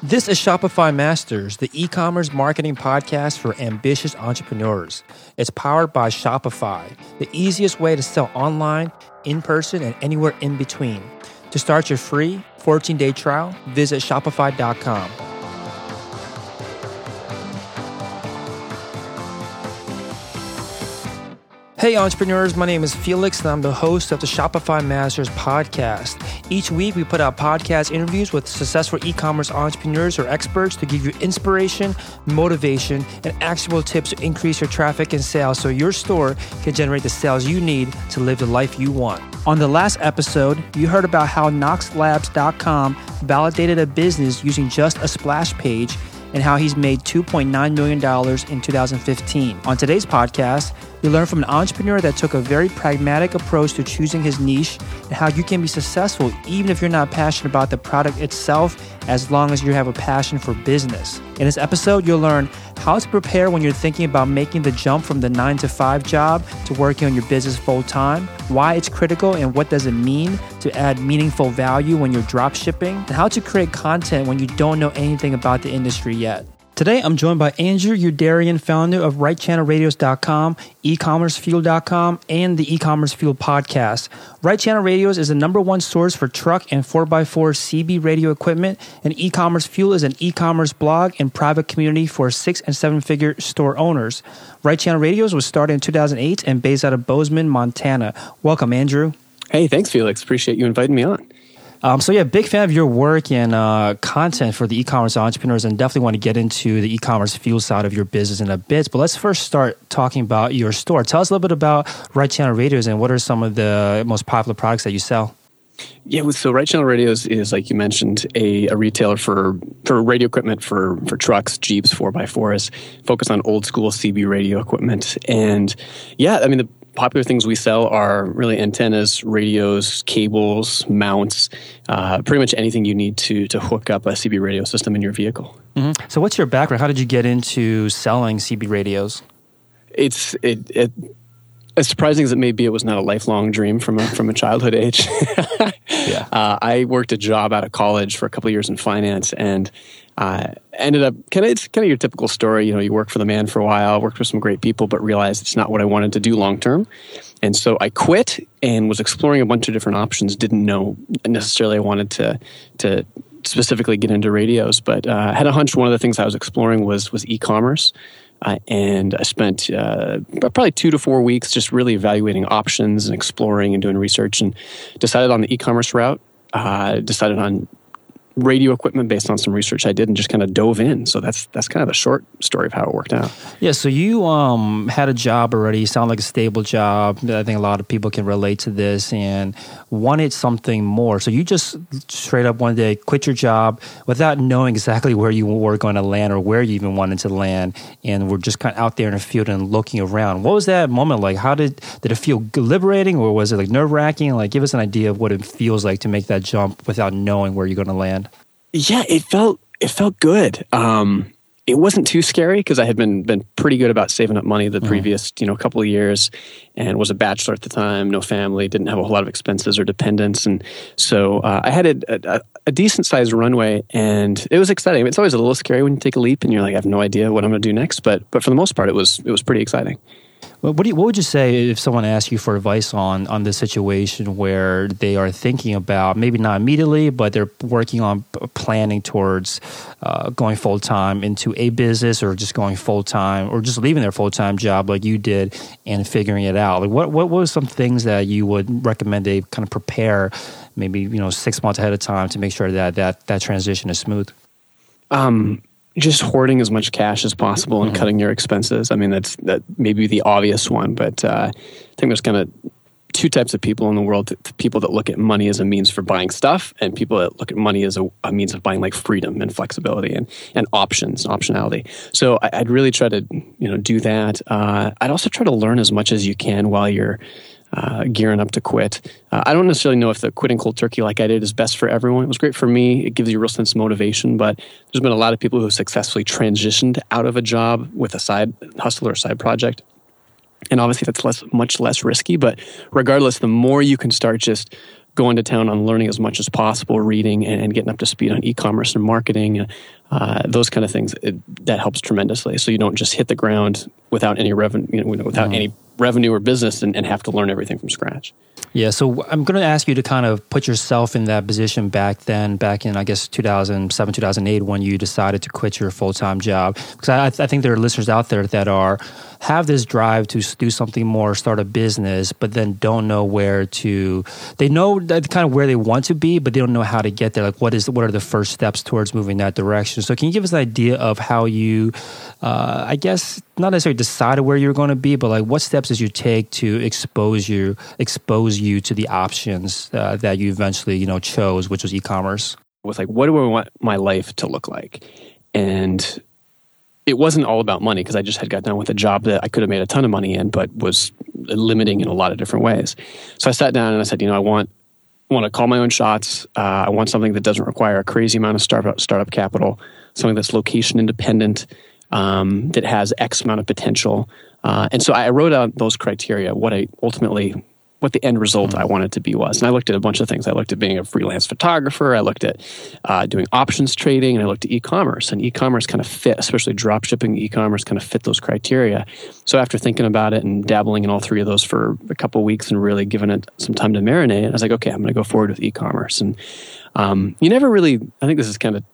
This is Shopify Masters, the e commerce marketing podcast for ambitious entrepreneurs. It's powered by Shopify, the easiest way to sell online, in person, and anywhere in between. To start your free 14 day trial, visit Shopify.com. Hey, entrepreneurs, my name is Felix, and I'm the host of the Shopify Masters podcast. Each week, we put out podcast interviews with successful e commerce entrepreneurs or experts to give you inspiration, motivation, and actionable tips to increase your traffic and sales so your store can generate the sales you need to live the life you want. On the last episode, you heard about how KnoxLabs.com validated a business using just a splash page and how he's made $2.9 million in 2015. On today's podcast, we learn from an entrepreneur that took a very pragmatic approach to choosing his niche and how you can be successful even if you're not passionate about the product itself, as long as you have a passion for business. In this episode, you'll learn how to prepare when you're thinking about making the jump from the 9 to 5 job to working on your business full time, why it's critical and what does it mean to add meaningful value when you're drop shipping, and how to create content when you don't know anything about the industry yet. Today, I'm joined by Andrew Youderian, founder of RightChannelRadios.com, eCommerceFuel.com, and the eCommerce Fuel podcast. Right Channel Radios is the number one source for truck and 4x4 CB radio equipment, and eCommerce Fuel is an e-commerce blog and private community for six and seven figure store owners. Right Channel Radios was started in 2008 and based out of Bozeman, Montana. Welcome, Andrew. Hey, thanks, Felix. Appreciate you inviting me on. Um, so yeah, big fan of your work and uh, content for the e-commerce entrepreneurs, and definitely want to get into the e-commerce fuel side of your business in a bit. But let's first start talking about your store. Tell us a little bit about Right Channel Radios and what are some of the most popular products that you sell. Yeah, so Right Channel Radios is like you mentioned a, a retailer for for radio equipment for for trucks, Jeeps, four x fours, focus on old school CB radio equipment. And yeah, I mean the popular things we sell are really antennas, radios, cables, mounts, uh, pretty much anything you need to to hook up a CB radio system in your vehicle. Mm-hmm. So, what's your background? How did you get into selling CB radios? It's it, it as surprising as it may be, it was not a lifelong dream from a, from a childhood age. yeah. Uh, I worked a job out of college for a couple of years in finance, and uh, ended up kind of it's kind of your typical story. You know, you work for the man for a while, worked with some great people, but realized it's not what I wanted to do long term. And so I quit and was exploring a bunch of different options. Didn't know necessarily I wanted to to specifically get into radios, but uh, had a hunch. One of the things I was exploring was was e-commerce. Uh, and I spent uh, probably two to four weeks just really evaluating options and exploring and doing research, and decided on the e-commerce route. Uh, decided on radio equipment based on some research I did and just kind of dove in. So that's that's kind of the short story of how it worked out. Yeah. So you um, had a job already. You sound like a stable job. I think a lot of people can relate to this and wanted something more. So you just straight up one day quit your job without knowing exactly where you were going to land or where you even wanted to land, and were just kind of out there in the field and looking around. What was that moment like? How did did it feel liberating or was it like nerve wracking? Like give us an idea of what it feels like to make that jump without knowing where you're going to land yeah, it felt it felt good. Um, it wasn't too scary because I had been been pretty good about saving up money the mm. previous you know couple of years, and was a bachelor at the time, no family, didn't have a whole lot of expenses or dependents, and so uh, I had a, a, a decent sized runway, and it was exciting. It's always a little scary when you take a leap and you're like, I have no idea what I'm going to do next, but but for the most part, it was it was pretty exciting. What, you, what would you say if someone asked you for advice on on this situation where they are thinking about maybe not immediately, but they're working on planning towards uh, going full time into a business or just going full time or just leaving their full time job like you did and figuring it out? Like what what were some things that you would recommend they kind of prepare maybe you know six months ahead of time to make sure that that that transition is smooth? Um, just hoarding as much cash as possible and mm-hmm. cutting your expenses. I mean, that's that maybe the obvious one, but uh, I think there's kind of two types of people in the world: people that look at money as a means for buying stuff, and people that look at money as a, a means of buying like freedom and flexibility and and options, and optionality. So I, would really try to you know do that. Uh, I'd also try to learn as much as you can while you're uh, gearing up to quit. Uh, I don't necessarily know if the quitting cold turkey like I did is best for everyone. It was great for me. It gives you a real sense of motivation, but there's been a lot of people who successfully transitioned out of a job with a side hustle or a side project. And obviously that's less, much less risky, but regardless, the more you can start just going to town on learning as much as possible, reading and, and getting up to speed on e-commerce and marketing, uh, those kind of things. It, that helps tremendously. So you don't just hit the ground without any revenue, you know, without mm-hmm. any revenue or business, and, and have to learn everything from scratch. Yeah, so I'm going to ask you to kind of put yourself in that position back then, back in I guess 2007, 2008, when you decided to quit your full time job. Because I, I, think there are listeners out there that are have this drive to do something more, start a business, but then don't know where to. They know that kind of where they want to be, but they don't know how to get there. Like, what is what are the first steps towards moving that direction? So, can you give us an idea of how you, uh, I guess, not necessarily decided where you're going to be, but like what steps did you take to expose you expose you to the options uh, that you eventually you know chose, which was e-commerce? Was like, what do I want my life to look like? And it wasn't all about money because I just had got done with a job that I could have made a ton of money in, but was limiting in a lot of different ways. So I sat down and I said, you know, I want I want to call my own shots. Uh, I want something that doesn't require a crazy amount of startup startup capital, something that's location independent, um, that has X amount of potential. Uh, and so I wrote out those criteria. What I ultimately what the end result I wanted to be was. And I looked at a bunch of things. I looked at being a freelance photographer. I looked at uh, doing options trading, and I looked at e-commerce. And e-commerce kind of fit, especially drop shipping e-commerce, kind of fit those criteria. So after thinking about it and dabbling in all three of those for a couple weeks and really giving it some time to marinate, I was like, okay, I'm going to go forward with e-commerce. And um, you never really. I think this is kind of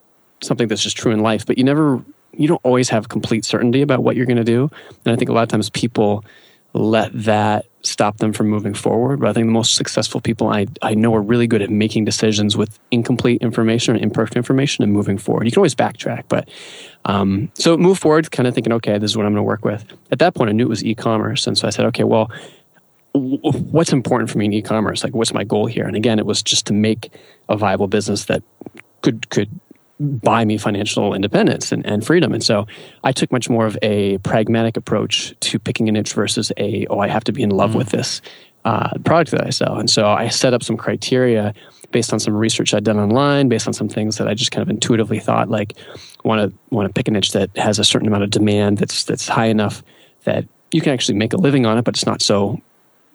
something that's just true in life, but you never. You don't always have complete certainty about what you're going to do. And I think a lot of times people let that stop them from moving forward. But I think the most successful people I, I know are really good at making decisions with incomplete information or imperfect information and moving forward. You can always backtrack, but um, so move forward, kind of thinking, okay, this is what I'm going to work with. At that point, I knew it was e-commerce, and so I said, okay, well, what's important for me in e-commerce? Like, what's my goal here? And again, it was just to make a viable business that could could buy me financial independence and, and freedom. And so I took much more of a pragmatic approach to picking a niche versus a, oh, I have to be in love mm with this uh, product that I sell. And so I set up some criteria based on some research I'd done online, based on some things that I just kind of intuitively thought like want to want to pick a niche that has a certain amount of demand that's that's high enough that you can actually make a living on it, but it's not so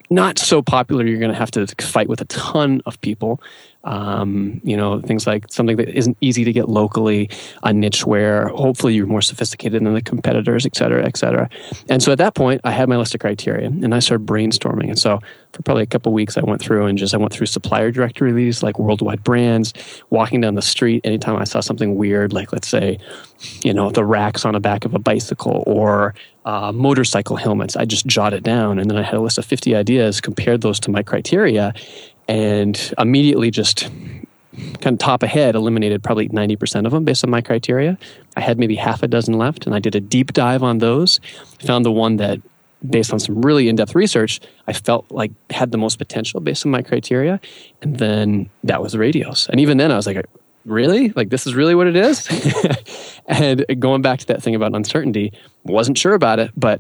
not so popular. You're going to have to fight with a ton of people um, you know, things like something that isn't easy to get locally, a niche where hopefully you're more sophisticated than the competitors, et cetera, et cetera. And so at that point, I had my list of criteria and I started brainstorming. And so for probably a couple weeks, I went through and just I went through supplier directories, like worldwide brands, walking down the street. Anytime I saw something weird, like let's say, you know, the racks on the back of a bicycle or uh, motorcycle helmets, I just jotted down. And then I had a list of 50 ideas, compared those to my criteria, and immediately just kind of top ahead eliminated probably 90% of them based on my criteria. I had maybe half a dozen left and I did a deep dive on those. Found the one that based on some really in-depth research, I felt like had the most potential based on my criteria. And then that was the radios. And even then I was like, really? Like this is really what it is? and going back to that thing about uncertainty, wasn't sure about it, but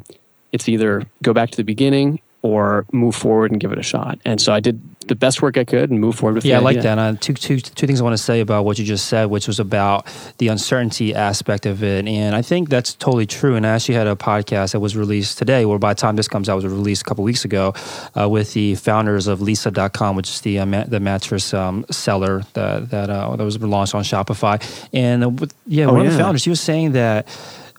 it's either go back to the beginning or move forward and give it a shot. And so I did the best work I could and move forward with. Yeah, I like that. Uh, two, two, two things I want to say about what you just said, which was about the uncertainty aspect of it, and I think that's totally true. And I actually had a podcast that was released today, or by the time this comes out, was released a couple weeks ago, uh, with the founders of Leesa.com, which is the uh, ma- the mattress um, seller that that, uh, that was launched on Shopify. And uh, with, yeah, oh, one yeah. of the founders, he was saying that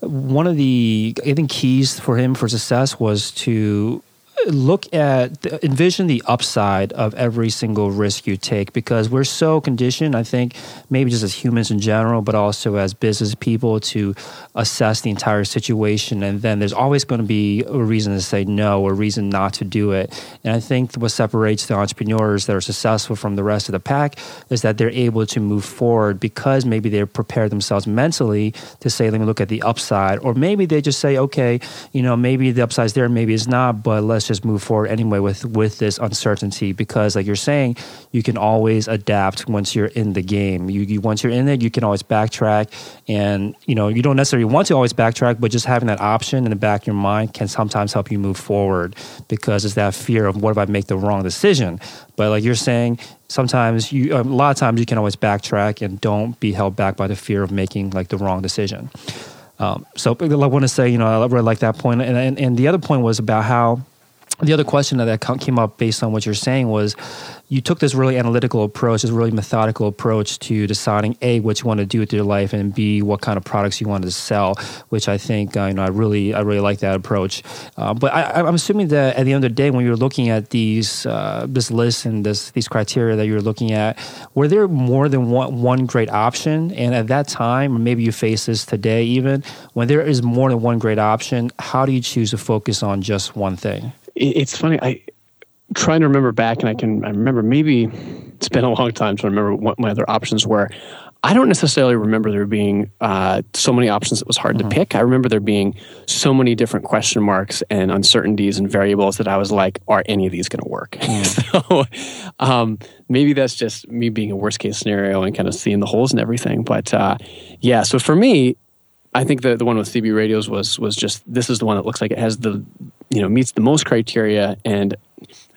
one of the I think keys for him for success was to look at envision the upside of every single risk you take because we're so conditioned i think maybe just as humans in general but also as business people to assess the entire situation. And then there's always going to be a reason to say no or a reason not to do it. And i think what separates the entrepreneurs that are successful from the rest of the pack is that they're able to move forward because maybe they're prepared themselves mentally to say let me look at the upside. Or maybe they just say okay you know maybe the upside's there maybe it's not but let's just move forward anyway with with this uncertainty because like you're saying you can always adapt once you're in the game. You, you once you're in it you can always backtrack and you know you don't necessarily want to always backtrack but just having that option in the back of your mind can sometimes help you move forward because it's that fear of what if I make the wrong decision? But like you're saying sometimes you a lot of times you can always backtrack and don't be held back by the fear of making like the wrong decision. Um, so I want to say, you know, I really like that point. And, and, and the other point was about how the other question that came up based on what you're saying was you took this really analytical approach, this really methodical approach to deciding a what you want to do with your life, and b what kind of products you wanted to sell. Which I think uh, you know I really I really like that approach. Uh, but I, am assuming that at the end of the day, when you're looking at these uh, this list and this these criteria that you're looking at, were there more than one one great option? And at that time, or maybe you face this today, even when there is more than one great option, how do you choose to focus on just one thing? It's funny. I trying to remember back, and I can I remember maybe it's been a long time to remember what my other options were. I don't necessarily remember there being uh, so many options it was hard mm-hmm. to pick. I remember there being so many different question marks and uncertainties and variables that I was like, are any of these going to work? Mm. so um, maybe that's just me being a worst case scenario and kind of seeing the holes and everything. But uh, yeah, so for me, I think the the one with CB radios was was just this is the one that looks like it has the you know meets the most criteria and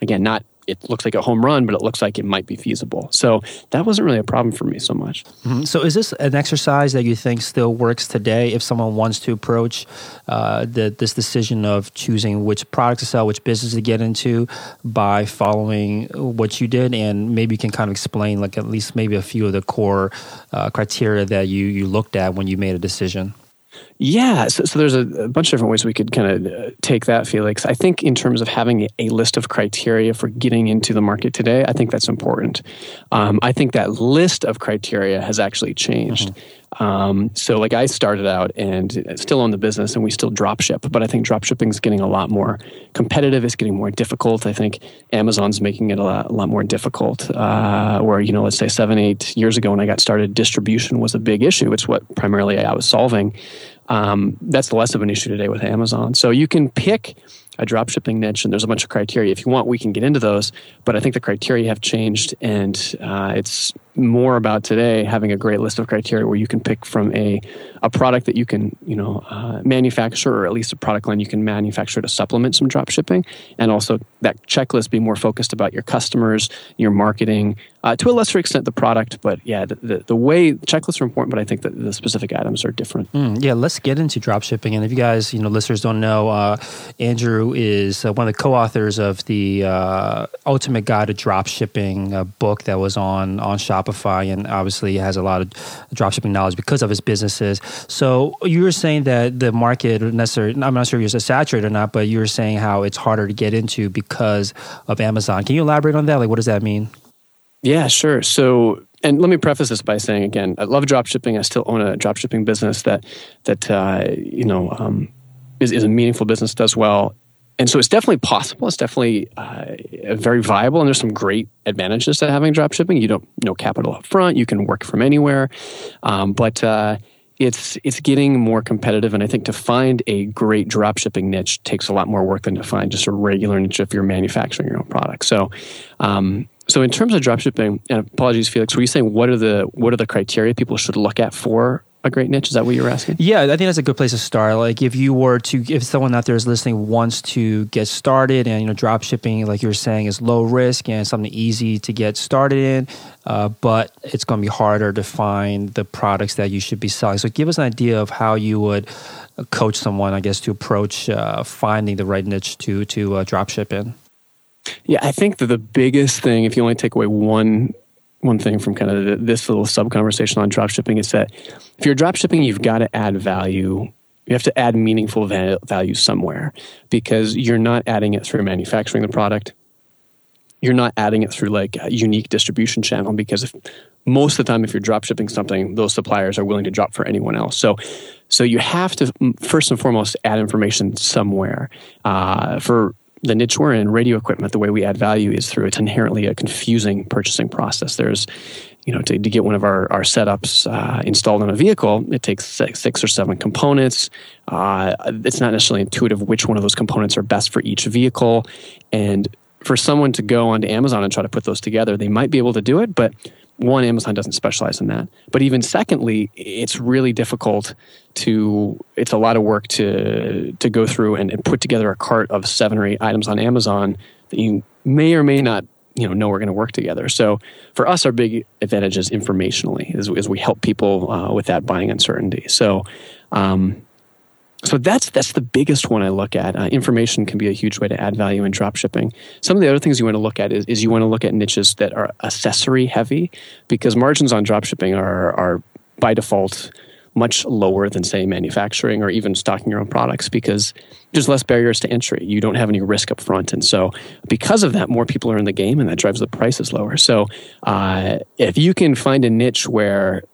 again not it looks like a home run, but it looks like it might be feasible. So that wasn't really a problem for me so much. Mm-hmm. So is this an exercise that you think still works today if someone wants to approach uh, the, this decision of choosing which product to sell, which business to get into by following what you did? And maybe you can kind of explain like at least maybe a few of the core uh, criteria that you, you looked at when you made a decision. Yeah, so, so there's a, a, bunch of different ways we could kind of uh, take that, Felix. I think in terms of having a list of criteria for getting into the market today, I think that's important. Um, I think that list of criteria has actually changed. Mm-hmm. Um, so, like, I started out and still own the business, and we still drop ship. But I think drop shipping is getting a lot more competitive. It's getting more difficult. I think Amazon's making it a lot, a lot more difficult. Uh, where you know, let's say seven, eight years ago when I got started, distribution was a big issue. It's what primarily I was solving. Um, that's less of an issue today with Amazon. So you can pick a drop shipping niche, and there's a bunch of criteria. If you want, we can get into those. But I think the criteria have changed, and uh, it's more about today having a great list of criteria where you can pick from a a product that you can you know uh, manufacture, or at least a product line you can manufacture to supplement some drop shipping, and also that checklist be more focused about your customers, your marketing, uh, to a lesser extent the product. But yeah, the, the, the, way checklists are important, but I think that the specific items are different. Mm, yeah, let's get into drop shipping. And if you guys, you know, listeners don't know, uh, Andrew is uh, one of the co-authors of the uh, Ultimate Guide to Drop Shipping uh, book that was on on Shopify, and obviously has a lot of drop shipping knowledge because of his businesses. So you were saying that the market necessarily, I'm not sure if you're saturated or not, but you were saying how it's harder to get into because of Amazon. Can you elaborate on that? Like, what does that mean? Yeah, sure. So, and let me preface this by saying again, I love drop shipping. I still own a drop shipping business that that uh, you know um, is, is a meaningful business, does well, and so it's definitely possible. It's definitely uh, very viable, and there's some great advantages to having drop shipping. You don't no capital up front. You can work from anywhere, um, but uh, it's it's getting more competitive. And I think to find a great drop shipping niche takes a lot more work than to find just a regular niche if you're manufacturing your own product. So. Um, so in terms of dropshipping, and apologies, Felix, were you saying what are the what are the criteria people should look at for a great niche? Is that what you were asking? Yeah, I think that's a good place to start. Like if you were to, if someone out there is listening wants to get started, and you know, drop shipping, like you were saying, is low risk and something easy to get started in, uh, but it's going to be harder to find the products that you should be selling. So give us an idea of how you would coach someone, I guess, to approach uh, finding the right niche to to uh, drop ship in. Yeah, I think that the biggest thing, if you only take away one one thing from kind of this little sub conversation on drop shipping, is that if you're drop shipping, you've got to add value. You have to add meaningful value somewhere because you're not adding it through manufacturing the product. You're not adding it through like a unique distribution channel because if, most of the time, if you're drop shipping something, those suppliers are willing to drop for anyone else. So, so you have to first and foremost add information somewhere. Uh, for the niche we're in, radio equipment, the way we add value is through it's inherently a confusing purchasing process. There's, you know, to, to get one of our, our setups uh, installed on a vehicle, it takes six, six or seven components. Uh, it's not necessarily intuitive which one of those components are best for each vehicle. And for someone to go onto Amazon and try to put those together, they might be able to do it, but one, Amazon doesn't specialize in that. But even secondly, it's really difficult to, it's a lot of work to, to go through and, and put together a cart of seven or eight items on Amazon that you may or may not you know know we're going to work together. So for us, our big advantage is informationally, is, is we help people uh, with that buying uncertainty. So um, so that's that's the biggest one I look at. Uh, information can be a huge way to add value in drop shipping. Some of the other things you want to look at is, is you want to look at niches that are accessory heavy because margins on drop shipping are are by default much lower than say manufacturing or even stocking your own products because there's less barriers to entry. You don't have any risk up front, and so because of that, more people are in the game, and that drives the prices lower. So uh, if you can find a niche where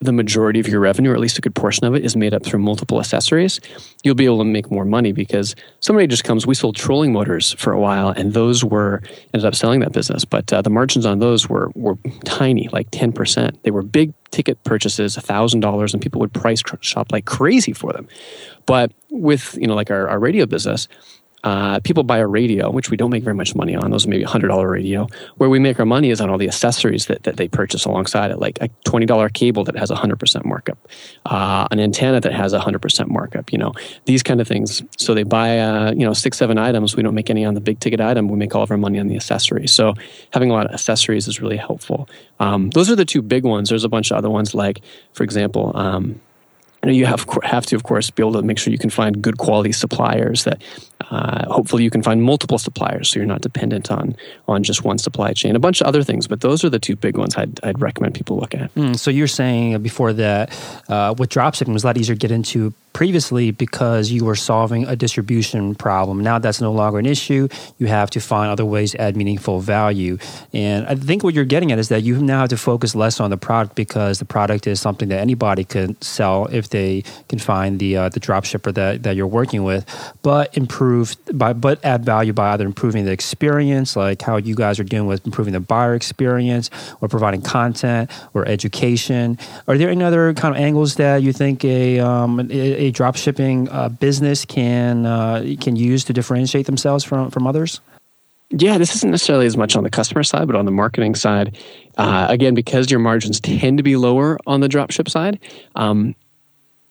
the majority of your revenue, or at least a good portion of it, is made up through multiple accessories, you'll be able to make more money because somebody just comes. We sold trolling motors for a while, and those were ended up selling that business, but uh, the margins on those were were tiny, like ten percent. They were big ticket purchases, thousand dollars, and people would price shop like crazy for them. But with you know, like our, our radio business, uh, people buy a radio, which we don't make very much money on. Those maybe a hundred dollar radio. Where we make our money is on all the accessories that, that they purchase alongside it, like a twenty dollar cable that has a hundred percent markup, uh, an antenna that has a hundred percent markup. You know these kind of things. So they buy uh, you know six seven items. We don't make any on the big ticket item. We make all of our money on the accessories. So having a lot of accessories is really helpful. Um, those are the two big ones. There's a bunch of other ones like, for example. Um, you have have to, of course, be able to make sure you can find good quality suppliers. That uh, hopefully you can find multiple suppliers, so you're not dependent on on just one supply chain. A bunch of other things, but those are the two big ones I'd, I'd recommend people look at. Mm, so you're saying before that, uh, with dropshipping, it was a lot easier to get into previously because you were solving a distribution problem. Now that's no longer an issue. You have to find other ways to add meaningful value. And I think what you're getting at is that you now have to focus less on the product because the product is something that anybody can sell if they can find the uh, the drop shipper that, that you're working with, but improve by but add value by either improving the experience, like how you guys are doing with improving the buyer experience, or providing content or education. Are there any other kind of angles that you think a, um, a a drop shipping uh, business can uh, can use to differentiate themselves from from others? Yeah, this isn't necessarily as much on the customer side, but on the marketing side, uh, again, because your margins tend to be lower on the dropship side, um,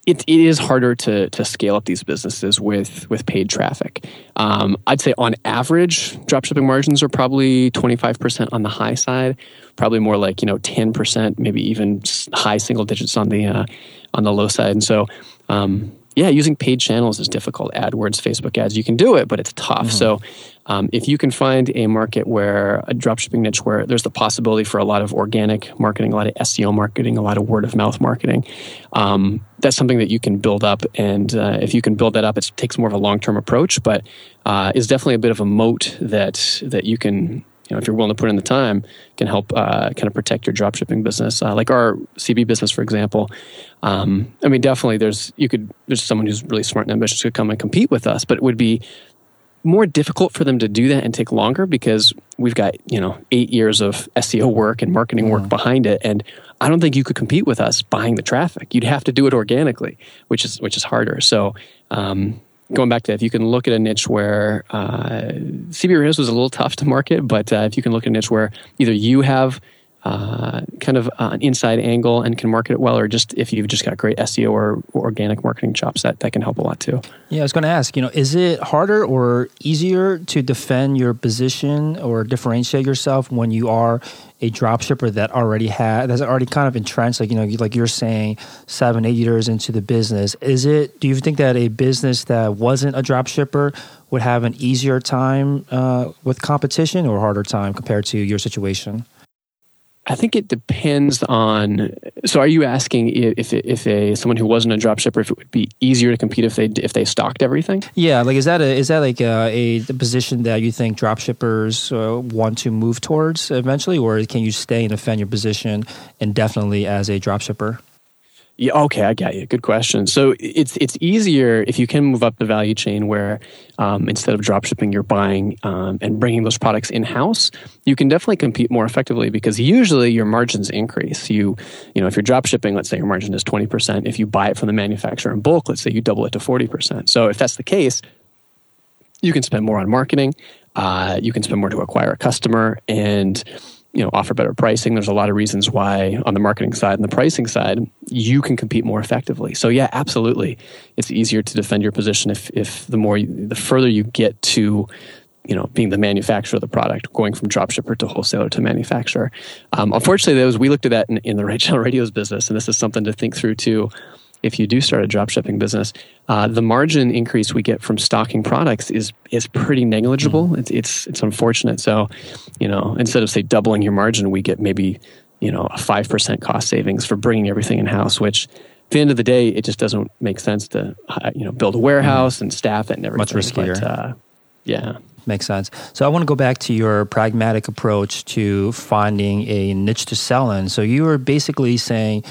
it, it is harder to, to scale up these businesses with, with paid traffic. Um, I'd say on average, dropshipping margins are probably 25% on the high side, probably more like, you know, 10%, maybe even high single digits on the, uh, on the low side. And so um, yeah, using paid channels is difficult. AdWords, Facebook ads, you can do it, but it's tough. Mm-hmm. So, um, if you can find a market where a dropshipping niche where there's the possibility for a lot of organic marketing, a lot of SEO marketing, a lot of word of mouth marketing, um, that's something that you can build up. And uh, if you can build that up, it takes more of a long term approach, but uh, is definitely a bit of a moat that that you can you know, if you're willing to put in the time, can help uh, kind of protect your dropshipping business. Uh, like our CB business, for example. Um, I mean, definitely, there's you could there's someone who's really smart and ambitious could come and compete with us, but it would be more difficult for them to do that and take longer because we've got you know eight years of SEO work and marketing work mm. behind it, and I don't think you could compete with us buying the traffic. You'd have to do it organically, which is which is harder. So. Um, going back to if you can look at a niche where uh, CB radios was a little tough to market, but uh, if you can look at a niche where either you have uh, kind of an inside angle and can market it well, or just if you've just got great SEO or, or organic marketing chops, that, that can help a lot too. Yeah, I was going to ask, you know, is it harder or easier to defend your position or differentiate yourself when you are a drop shipper that already had that's already kind of entrenched, like you know, like you're saying, seven, eight years into the business? Is it? Do you think that a business that wasn't a drop shipper would have an easier time uh, with competition or harder time compared to your situation? I think it depends on. So, are you asking if if a someone who wasn't a dropshipper if it would be easier to compete if they if they stocked everything? Yeah, like is that a is that like a, a position that you think dropshippers uh, want to move towards eventually, or can you stay and defend your position indefinitely as a dropshipper? Yeah, okay, I got you. Good question. So it's it's easier if you can move up the value chain where um, instead of drop shipping, you're buying um, and bringing those products in house. You can definitely compete more effectively because usually your margins increase. You you know if you're drop shipping, let's say your margin is twenty percent. If you buy it from the manufacturer in bulk, let's say you double it to forty percent. So if that's the case, you can spend more on marketing. Uh, you can spend more to acquire a customer and you know offer better pricing. There's a lot of reasons why on the marketing side and the pricing side you can compete more effectively. So yeah absolutely. It's easier to defend your position if if the more you, the further you get to you know being the manufacturer of the product going from drop shipper to wholesaler to manufacturer. Um, unfortunately those we looked at that in, in the right channel radios business and this is something to think through too if you do start a drop shipping business, uh, the margin increase we get from stocking products is is pretty negligible. Mm. It's, it's it's unfortunate. So, you know, instead of say doubling your margin, we get maybe you know a five percent cost savings for bringing everything in house, which at the end of the day, it just doesn't make sense to uh, you know build a warehouse mm. and staff it and everything. Much riskier. But, uh, yeah. Makes sense. So I want to go back to your pragmatic approach to finding a niche to sell in. So you were basically saying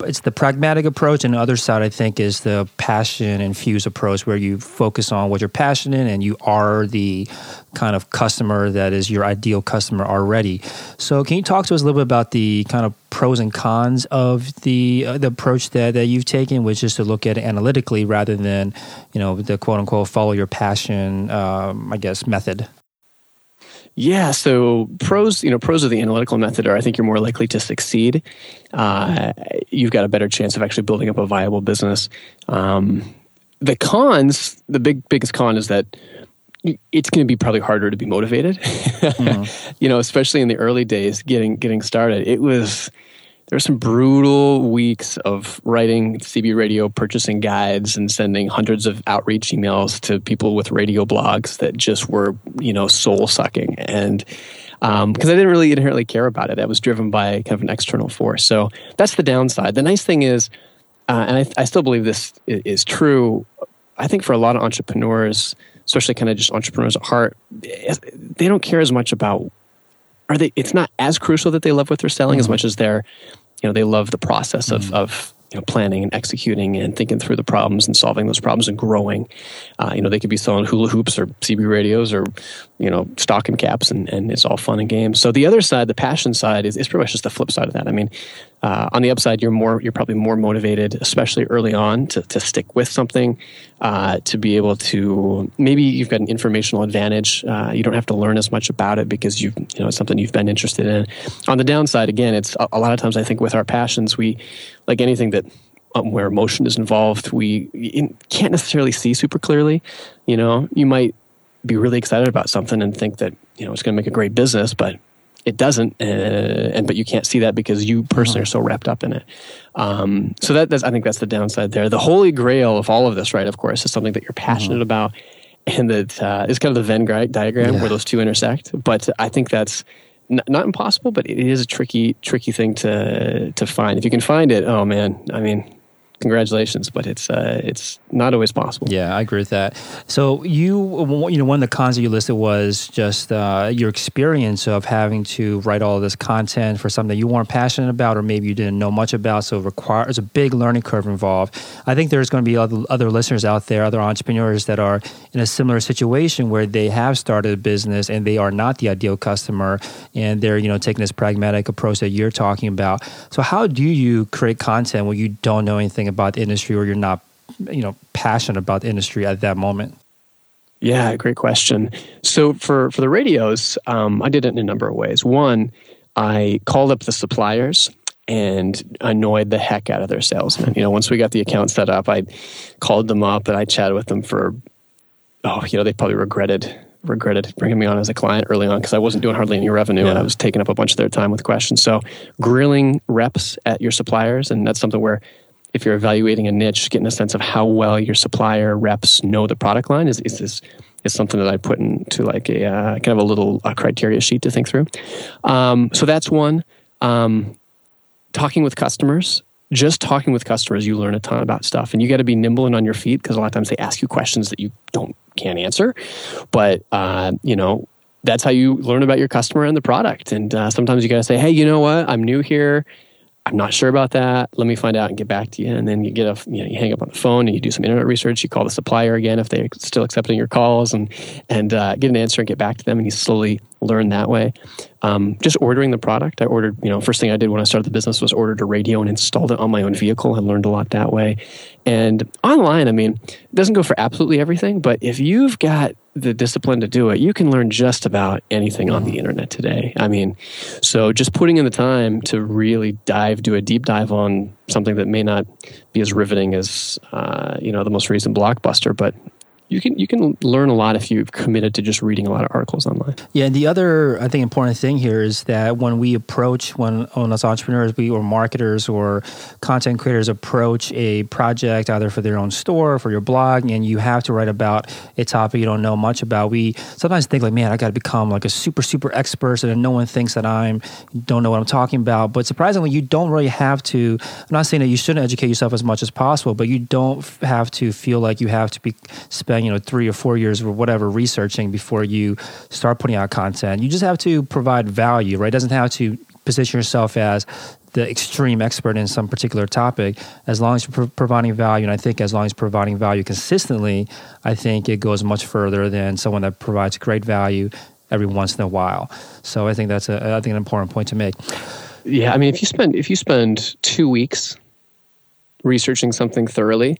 it's the pragmatic approach, and the other side I think is the passion infused approach, where you focus on what you're passionate in, and you are the kind of customer that is your ideal customer already. So, can you talk to us a little bit about the kind of pros and cons of the uh, the approach that, that you've taken, which is to look at it analytically rather than you know the quote unquote follow your passion, um, I guess, method. Yeah, so pros, you know, pros of the analytical method are I think you're more likely to succeed. Uh, you've got a better chance of actually building up a viable business. Um, the cons, the big biggest con is that it's going to be probably harder to be motivated. Mm-hmm. you know, especially in the early days, getting getting started. It was there were some brutal weeks of writing CB radio purchasing guides and sending hundreds of outreach emails to people with radio blogs that just were, you know, soul sucking. And because um, I didn't really inherently care about it, I was driven by kind of an external force. So that's the downside. The nice thing is, uh, and I, I still believe this is true. I think for a lot of entrepreneurs, especially kind of just entrepreneurs at heart, they don't care as much about are they it's not as crucial that they love what they're selling mm-hmm. as much as they're you know they love the process of, mm. of you know, planning and executing and thinking through the problems and solving those problems and growing. Uh, you know, they could be selling hula hoops or CB radios or, you know, stocking caps and, and it's all fun and games. So the other side, the passion side is, is pretty much just the flip side of that. I mean, uh, on the upside, you're more, you're probably more motivated, especially early on to, to stick with something, uh, to be able to, maybe you've got an informational advantage. Uh, you don't have to learn as much about it because you've, you know, it's something you've been interested in. On the downside, again, it's a, a lot of times I think with our passions, we, like anything that um, where emotion is involved, we can't necessarily see super clearly. You know, you might be really excited about something and think that you know it's going to make a great business, but it doesn't, uh, and but you can't see that because you personally are so wrapped up in it. Um, so that, that's I think that's the downside there. The holy grail of all of this, right? Of course, is something that you're passionate mm-hmm. about, and that uh, is kind of the Venn diagram yeah. where those two intersect. But I think that's not impossible, but it is a tricky, tricky thing to to find. If you can find it, oh man, I mean, congratulations, but it's uh, it's not always possible. Yeah, I agree with that. So you you know one of the cons that you listed was just uh, your experience of having to write all this content for something that you weren't passionate about, or maybe you didn't know much about. So it requires a big learning curve involved. I think there's going to be other, other listeners out there, other entrepreneurs that are in a similar situation where they have started a business and they are not the ideal customer, and they're you know taking this pragmatic approach that you're talking about. So how do you create content when you don't know anything about the industry or you're not you know passionate about the industry at that moment? Yeah, great question. So for for the radios, um, I did it in a number of ways. One, I called up the suppliers and annoyed the heck out of their salesmen. You know, once we got the account set up, I called them up and I chatted with them for oh, you know, they probably regretted regretted bringing me on as a client early on because I wasn't doing hardly any revenue yeah. and I was taking up a bunch of their time with questions. So grilling reps at your suppliers, and that's something where if you're evaluating a niche, getting a sense of how well your supplier reps know the product line is is is, is something that I put into like a uh, kind of a little uh, criteria sheet to think through. Um, so that's one. Um, talking with customers, just talking with customers, you learn a ton about stuff, and you got to be nimble and on your feet because a lot of times they ask you questions that you don't can't answer. But uh, you know, that's how you learn about your customer and the product. And uh, sometimes you got to say, hey, you know what? I'm new here. I'm not sure about that. Let me find out and get back to you. And then you get a, you know, you hang up on the phone and you do some internet research. You call the supplier again if they're still accepting your calls and and uh, get an answer and get back to them. And you slowly learn that way. Um, just ordering the product. I ordered, you know, first thing I did when I started the business was ordered a radio and installed it on my own vehicle. I learned a lot that way. And online, I mean, it doesn't go for absolutely everything, but if you've got the discipline to do it, you can learn just about anything on the internet today. I mean, so just putting in the time to really dive, do a deep dive on something that may not be as riveting as uh, you know the most recent blockbuster, but you can you can learn a lot if you've committed to just reading a lot of articles online. Yeah, and the other I think important thing here is that when we approach when, when as entrepreneurs we or marketers or content creators approach a project either for their own store or for your blog and you have to write about a topic you don't know much about, we sometimes think like, man, I got to become like a super super expert so that no one thinks that I'm don't know what I'm talking about. But surprisingly, you don't really have to. I'm not saying that you shouldn't educate yourself as much as possible, but you don't have to feel like you have to be spend you know three or four years or whatever researching before you start putting out content. You just have to provide value, right? It doesn't have to position yourself as the extreme expert in some particular topic as long as you're providing value and i think as long as providing value consistently i think it goes much further than someone that provides great value every once in a while so i think that's a i think an important point to make yeah i mean if you spend if you spend two weeks researching something thoroughly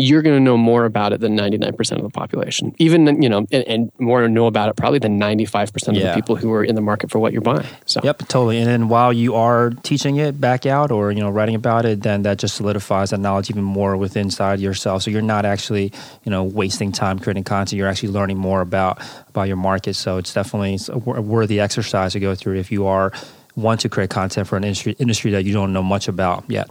you're going to know more about it than 99% of the population. Even, you know, and, and more know about it probably than 95% of the people who are in the market for what you're buying. So. Yep, totally. And then while you are teaching it back out or, you know, writing about it, then that just solidifies that knowledge even more within inside yourself. So you're not actually, you know, wasting time creating content. You're actually learning more about, about your market. So it's definitely a worthy exercise to go through if you are want to create content for an industry, industry that you don't know much about yet.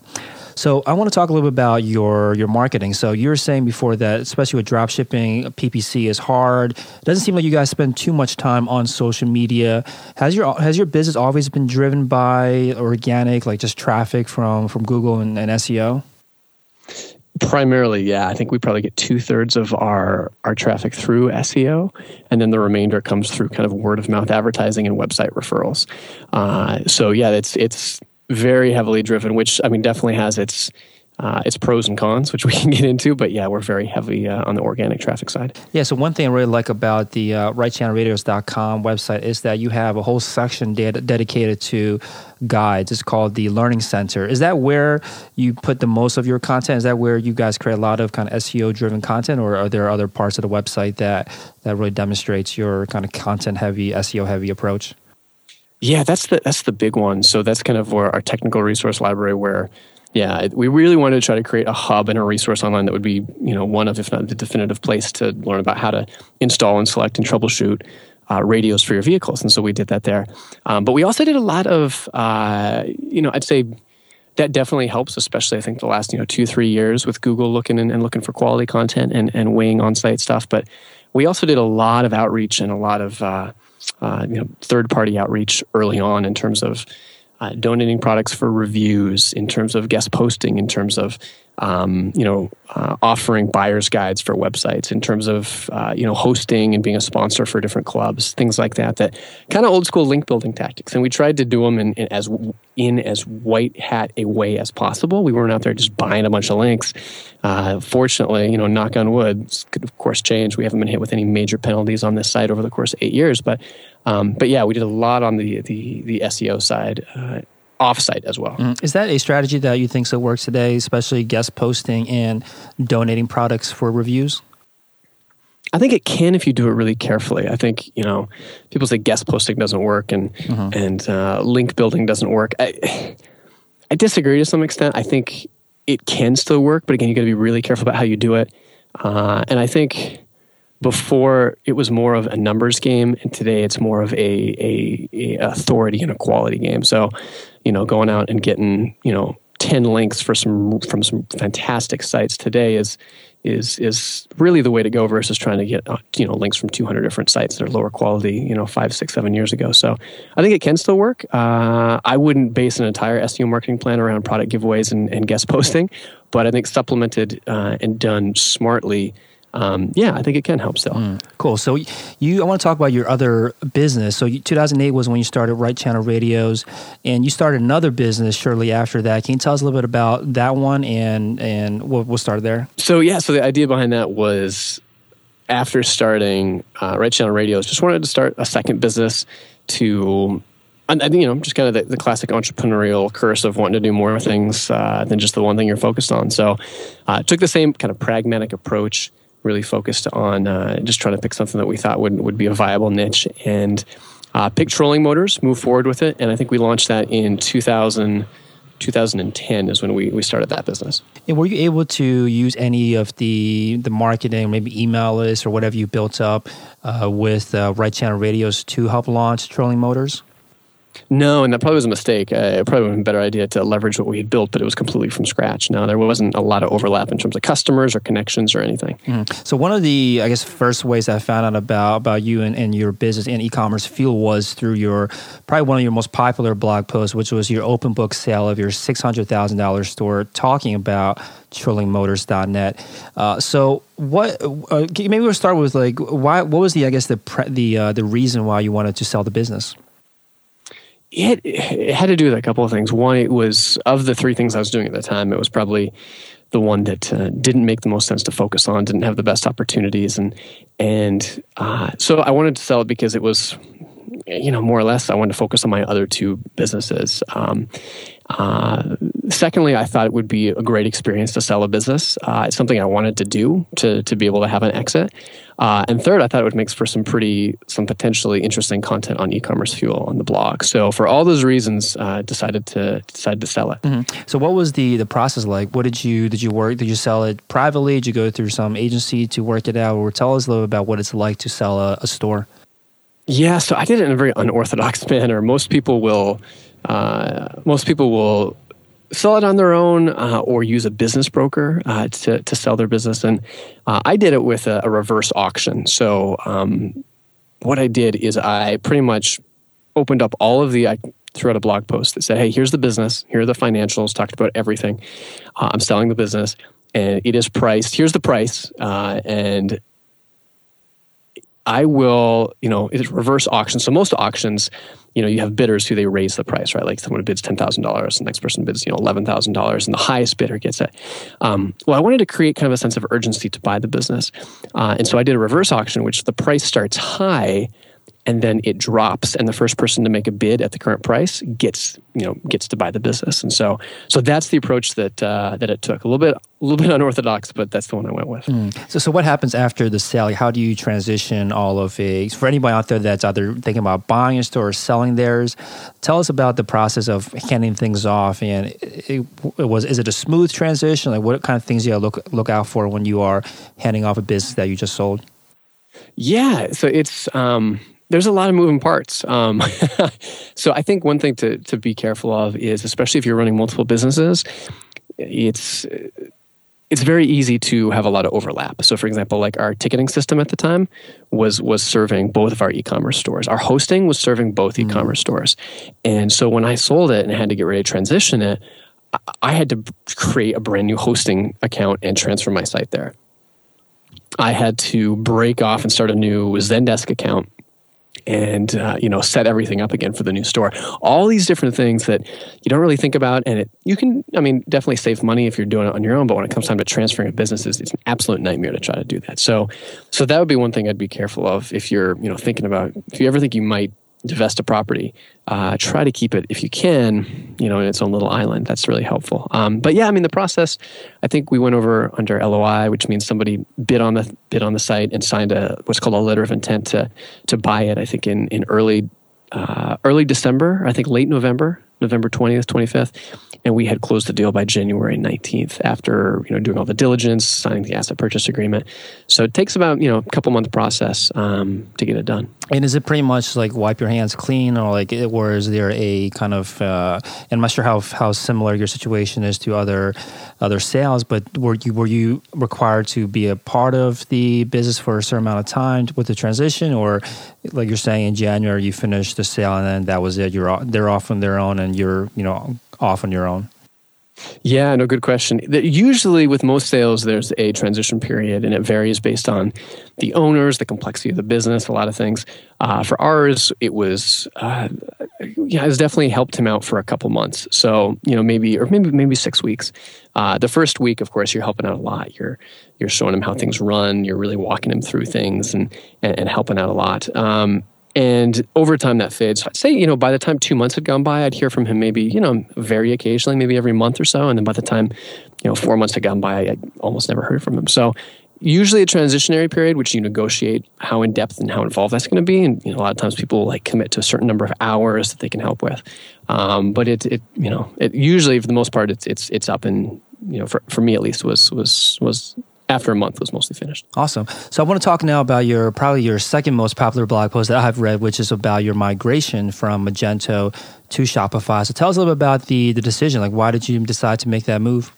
So I want to talk a little bit about your your marketing. So you were saying before that, especially with drop shipping, PPC is hard. It doesn't seem like you guys spend too much time on social media. Has your has your business always been driven by organic, like just traffic from from Google and, and SEO? Primarily, yeah. I think we probably get two thirds of our our traffic through SEO, and then the remainder comes through kind of word of mouth advertising and website referrals. Uh, so yeah, it's it's very heavily driven, which I mean definitely has its uh, its pros and cons, which we can get into. But yeah, we're very heavy uh, on the organic traffic side. Yeah. So one thing I really like about the uh, rightchannelradios.com website is that you have a whole section de- dedicated to guides. It's called the Learning Center. Is that where you put the most of your content? Is that where you guys create a lot of kind of SEO driven content, or are there other parts of the website that that really demonstrates your kind of content heavy, SEO heavy approach? Yeah, that's the that's the big one. So that's kind of where our technical resource library where yeah, we really wanted to try to create a hub and a resource online that would be, you know, one of, if not the definitive place to learn about how to install and select and troubleshoot uh, radios for your vehicles. And so we did that there. Um, but we also did a lot of, uh, you know, I'd say that definitely helps, especially I think the last, you know, two, three years with Google looking and, and looking for quality content and, and weighing on site stuff. But we also did a lot of outreach and a lot of, uh, uh, you know, third party outreach early on in terms of uh, donating products for reviews, in terms of guest posting, in terms of um, you know uh, offering buyers guides for websites, in terms of uh, you know hosting and being a sponsor for different clubs, things like that. That kind of old school link building tactics, and we tried to do them in, in, as in as white hat a way as possible. We weren't out there just buying a bunch of links. Uh, fortunately, you know, knock on wood, could of course change. We haven't been hit with any major penalties on this site over the course of eight years, but um, but yeah, we did a lot on the the, the SEO side. Offsite as well. Mm. Is that a strategy that you think still works today, especially guest posting and donating products for reviews? I think it can if you do it really carefully. I think you know people say guest posting doesn't work and mm-hmm. and uh, link building doesn't work. I, I disagree to some extent. I think it can still work, but again, you got to be really careful about how you do it. Uh, and I think before it was more of a numbers game and today it's more of a, a, a, authority and a quality game so you know going out and getting you know 10 links for some from some fantastic sites today is is is really the way to go versus trying to get uh, you know links from 200 different sites that are lower quality you know five six seven years ago. So i think it can still work. Uh, i wouldn't base an entire seo marketing plan around product giveaways and, and guest posting but i think supplemented uh, and done smartly um, yeah, I think it can help still. Mm, cool. So you, I want to talk about your other business. So you, 2008 was when you started Right Channel Radios, and you started another business shortly after that. Can you tell us a little bit about that one and and we'll, we'll start there? So yeah, so the idea behind that was after starting uh, Right Channel Radios, just wanted to start a second business to I think you know just kind of the, the, classic entrepreneurial curse of wanting to do more things uh, than just the one thing you're focused on. So, uh, took the same kind of pragmatic approach really focused on uh, just trying to pick something that we thought would, would be a viable niche and uh, pick trolling motors, move forward with it. And I think we launched that in 2000, 2010 is when we, we started that business. And were you able to use any of the the marketing, maybe email lists or whatever you built up uh, with uh, Right Channel Radios to help launch Trolling Motors? No, and that probably was a mistake. Uh, it probably would have been a better idea to leverage what we had built, but it was completely from scratch. Now, there wasn't a lot of overlap in terms of customers or connections or anything. Mm. So one of the, I guess, first ways I found out about about you and, and your business and e-commerce fuel was through your probably one of your most popular blog posts, which was your open book sale of your six hundred thousand dollars store, talking about trollingmotors.net. Uh, so what? Uh, maybe we'll start with like why? What was the I guess the pre, the uh, the reason why you wanted to sell the business? It, it had to do with a couple of things. One, it was of the three things I was doing at the time, it was probably the one that uh, didn't make the most sense to focus on, didn't have the best opportunities, and and uh, so I wanted to sell it because it was, you know, more or less I wanted to focus on my other two businesses. Um, uh, secondly, I thought it would be a great experience to sell a business. Uh, it's something I wanted to do to to be able to have an exit. Uh, and third, I thought it would make for some pretty, some potentially interesting content on e-commerce fuel on the blog. So for all those reasons, uh, decided to decided to sell it. Mm-hmm. So what was the the process like? What did you did you work? Did you sell it privately? Did you go through some agency to work it out? Or tell us a little about what it's like to sell a, a store. Yeah, so I did it in a very unorthodox manner. Most people will, uh, most people will sell it on their own uh, or use a business broker uh, to, to sell their business. And uh, I did it with a, a reverse auction. So, um, what I did is I pretty much opened up all of the, I threw out a blog post that said, hey, here's the business, here are the financials, talked about everything. Uh, I'm selling the business and it is priced. Here's the price. Uh, and I will, you know, it's reverse auction. So most auctions, you know, you have bidders who they raise the price, right? Like someone bids ten thousand dollars, the next person bids, you know, eleven thousand dollars, and the highest bidder gets it. Um, well, I wanted to create kind of a sense of urgency to buy the business, uh, and so I did a reverse auction, which the price starts high, and then it drops and the first person to make a bid at the current price gets you know gets to buy the business. And so so that's the approach that uh, that it took. A little bit a little bit unorthodox but that's the one I went with. Mm. so so what happens after the sale? How do you transition all of it? For anybody out there that's either thinking about buying a store or selling theirs tell us about the process of handing things off and it, it, it was is it a smooth transition? Like what kind of things you look look out for when you are handing off a business that you just sold? Yeah. So it's um there's a lot of moving parts. Um, so I think one thing to to be careful of is, especially if you're running multiple businesses, it's it's very easy to have a lot of overlap. So, for example, like our ticketing system at the time was was serving both of our e-commerce stores. Our hosting was serving both mm e-commerce stores, and so when I sold it and had to get ready to transition it, I had to create a brand new hosting account and transfer my site there. I had to break off and start a new Zendesk account and uh, you know set everything up again for the new store. All these different things that you don't really think about and it, you can i mean definitely save money if you're doing it on your own but when it comes time to transferring businesses it's an absolute nightmare to try to do that. So so that would be one thing i'd be careful of if you're you know thinking about if you ever think you might divest a property, uh, try to keep it if you can, you know, in its own little island. That's really helpful. Um, but yeah, I mean, the process. I think we went over under LOI, which means somebody bid on the bid on the site and signed a what's called a letter of intent to to buy it. I think in in early uh, early December. I think late November, November twentieth, twenty fifth and we had closed the deal by January 19th after you know doing all the diligence, signing the asset purchase agreement. So it takes about you know a couple month process um, to get it done. And is it pretty much like wipe your hands clean, or like, or is there a kind of? Uh, and I'm not sure how how similar your situation is to other other sales, but were you were you required to be a part of the business for a certain amount of time with the transition, or like you're saying in January you finished the sale and then that was it? You're they're off on their own, and you're you know off on your own. Yeah, no, good question. Usually, with most sales, there's a transition period, and it varies based on the owners, the complexity of the business, a lot of things. Uh, for ours, it was uh, yeah, it's definitely helped him out for a couple months. So you know, maybe or maybe maybe six weeks. Uh, the first week, of course, you're helping out a lot. You're you're showing him how things run. You're really walking him through things and and, and helping out a lot. Um, and over time that fades. I'd say, you know, by the time two months had gone by, I'd hear from him maybe, you know, very occasionally, maybe every month or so. And then by the time, you know, four months had gone by, I almost never heard from him. So usually a transitionary period, which you negotiate how in depth and how involved that's going to be. And you know, a lot of times people like commit to a certain number of hours that they can help with. Um, but it, it, you know, it usually for the most part, it's it's it's up and you know, for, for me at least, was was was after a month was mostly finished. Awesome. So I want to talk now about your probably your second most popular blog post that I've read, which is about your migration from Magento to Shopify. So tell us a little bit about the the decision. Like, why did you decide to make that move?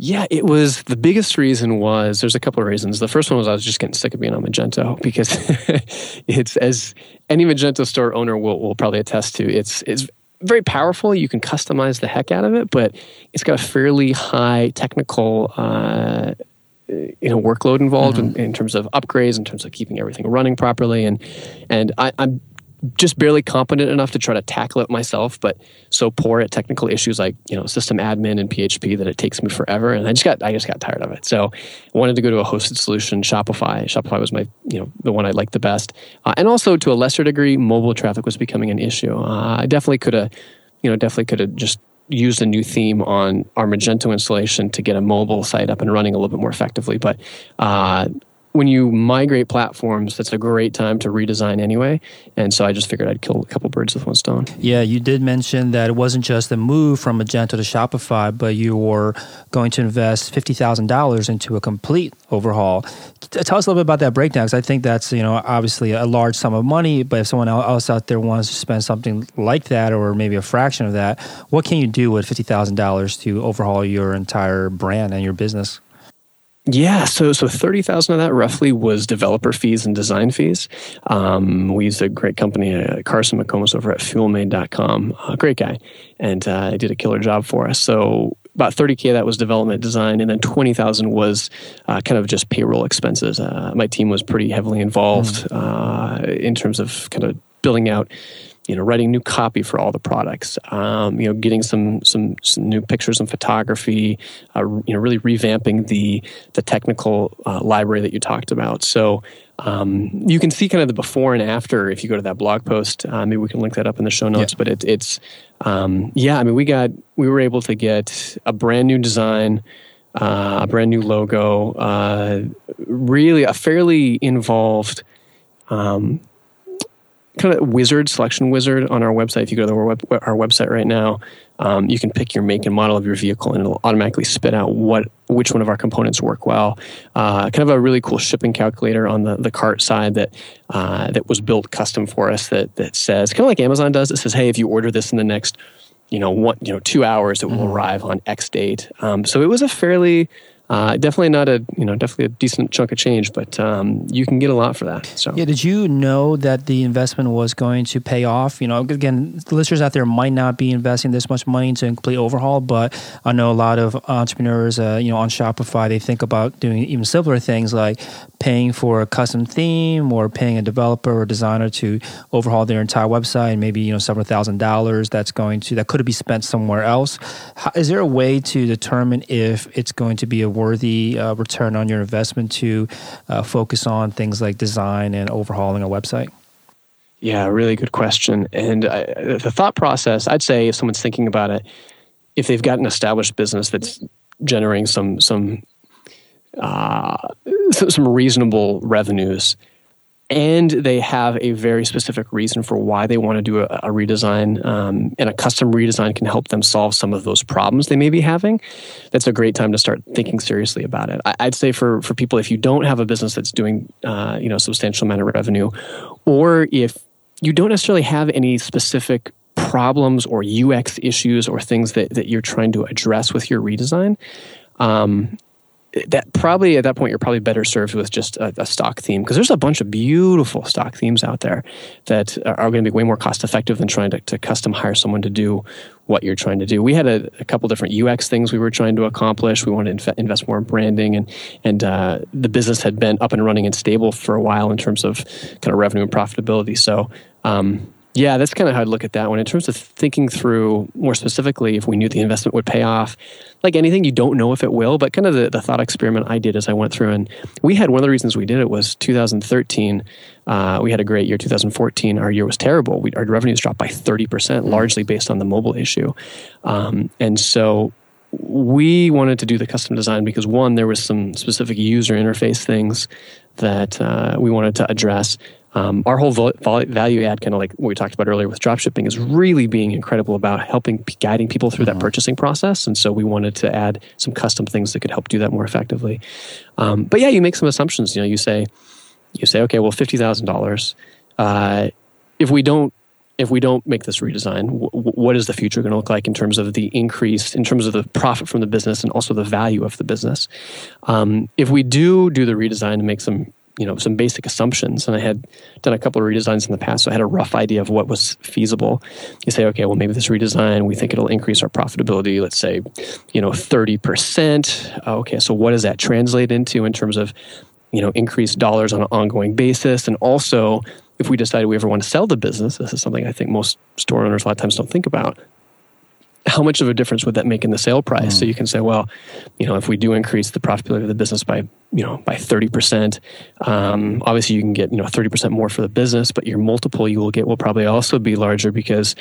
Yeah, it was the biggest reason was there's a couple of reasons. The first one was I was just getting sick of being on Magento because it's as any Magento store owner will, will probably attest to, it's it's very powerful. You can customize the heck out of it, but it's got a fairly high technical uh, you know workload involved mm-hmm. in, in, terms of upgrades, in terms of keeping everything running properly, and and I, I'm just barely competent enough to try to tackle it myself, but so poor at technical issues like you know system admin and PHP that it takes me forever, and I just got I just got tired of it. So I wanted to go to a hosted solution, Shopify. Shopify was my you know the one I liked the best, uh, and also to a lesser degree, mobile traffic was becoming an issue. Uh, I definitely could have you know definitely could have just used a new theme on our Magento installation to get a mobile site up and running a little bit more effectively, but. Uh, when you migrate platforms, that's a great time to redesign anyway. And so I just figured I'd kill a couple birds with one stone. Yeah, you did mention that it wasn't just the move from Magento to Shopify, but you were going to invest $50,000 into a complete overhaul. Tell us a little bit about that breakdown because I think that's, you know, obviously a large sum of money, but if someone else out there wants to spend something like that or maybe a fraction of that, what can you do with $50,000 to overhaul your entire brand and your business? Yeah, so so thirty thousand of that roughly was developer fees and design fees. Um, we used a great company, uh, Carson McComas over at FuelMade.com, a great guy, and uh, did a killer job for us. So about 30k that was development design and then 20000 was uh, kind of just payroll expenses uh, my team was pretty heavily involved mm. in terms of kind of building out you know, writing new copy for all the products, um, you know, getting some, some, some new pictures and photography, uh, you know, really revamping the the technical uh, library that you talked about. So um, you can see kind of the before and after if you go to that blog post. Uh, maybe we can link that up in the show notes. Yeah. But it, it's um, yeah, I mean, we got we were able to get a brand new design. Uh, a brand new logo, uh, really a fairly involved um, kind of wizard selection wizard on our website. If you go to our, web, our website right now, um, you can pick your make and model of your vehicle, and it'll automatically spit out what which one of our components work well. Uh, kind of a really cool shipping calculator on the, the cart side that uh, that was built custom for us. That that says kind of like Amazon does. It says, hey, if you order this in the next you know one you know two hours, it will mm-hmm. arrive on X date. Um, so it was a fairly uh, definitely not a you know definitely a decent chunk of change, but um, you can get a lot for that. So yeah, did you know that the investment was going to pay off? You know, again, listeners out there might not be investing this much money into a complete overhaul, but I know a lot of entrepreneurs, uh, you know, on Shopify, they think about doing even simpler things like paying for a custom theme or paying a developer or designer to overhaul their entire website, and maybe you know several thousand dollars that's going to that could be spent somewhere else. How, is there a way to determine if it's going to be a worthy uh, return on your investment to uh, focus on things like design and overhauling a website? Yeah, really good question. And I, the thought process, I'd say, if someone's thinking about it, if they've got an established business that's generating some some uh, some reasonable revenues, and they have a very specific reason for why they want to do a, a redesign um, and a custom redesign can help them solve some of those problems they may be having. That's a great time to start thinking seriously about it. I, would say for for people if you don't have a business that's doing uh, you know substantial amount of revenue or if you don't necessarily have any specific problems or ux issues or things that, that you're trying to address with your redesign um, that probably at that point you're probably better served with just a, a stock theme because there's a bunch of beautiful stock themes out there that are, going to be way more cost effective than trying to, to, custom hire someone to do what you're trying to do. We had a, a couple different UX things we were trying to accomplish. We wanted to inv- invest more in branding, and and uh, the business had been up and running and stable for a while in terms of kind of revenue and profitability. So. Um, yeah, that's kind of how I'd look at that one. In terms of thinking through more specifically if we knew the investment would pay off, like anything, you don't know if it will, but kind of the, the thought experiment I did as I went through. And we had one of the reasons we did it was 2013. Uh, we had a great year. 2014, our year was terrible. We, our revenues dropped by 30%, largely based on the mobile issue. Um, and so we wanted to do the custom design because one, there was some specific user interface things that uh, we wanted to address. Um, our whole value add, kind of like what we talked about earlier with dropshipping, is really being incredible about helping guiding people through mm-hmm. that purchasing process. And so we wanted to add some custom things that could help do that more effectively. Um, but yeah, you make some assumptions. You know, you say, you say, okay, well, fifty thousand uh, dollars. If we don't if we don't make this redesign, w- what is the future going to look like in terms of the increase, in terms of the profit from the business, and also the value of the business? Um, if we do do the redesign and make some, you know, some basic assumptions, and I had done a couple of redesigns in the past, so I had a rough idea of what was feasible. You say, okay, well, maybe this redesign, we think it'll increase our profitability. Let's say, you know, thirty percent. Oh, okay, so what does that translate into in terms of, you know, increased dollars on an ongoing basis, and also if we decided we ever want to sell the business, this is something I think most store owners a lot of times don't think about. How much of a difference would that make in the sale price? Mm. So you can say, well, you know, if we do increase the profitability of the business by, you know, by thirty percent, um, obviously you can get, you know, thirty percent more for the business, but your multiple you will get will probably also be larger because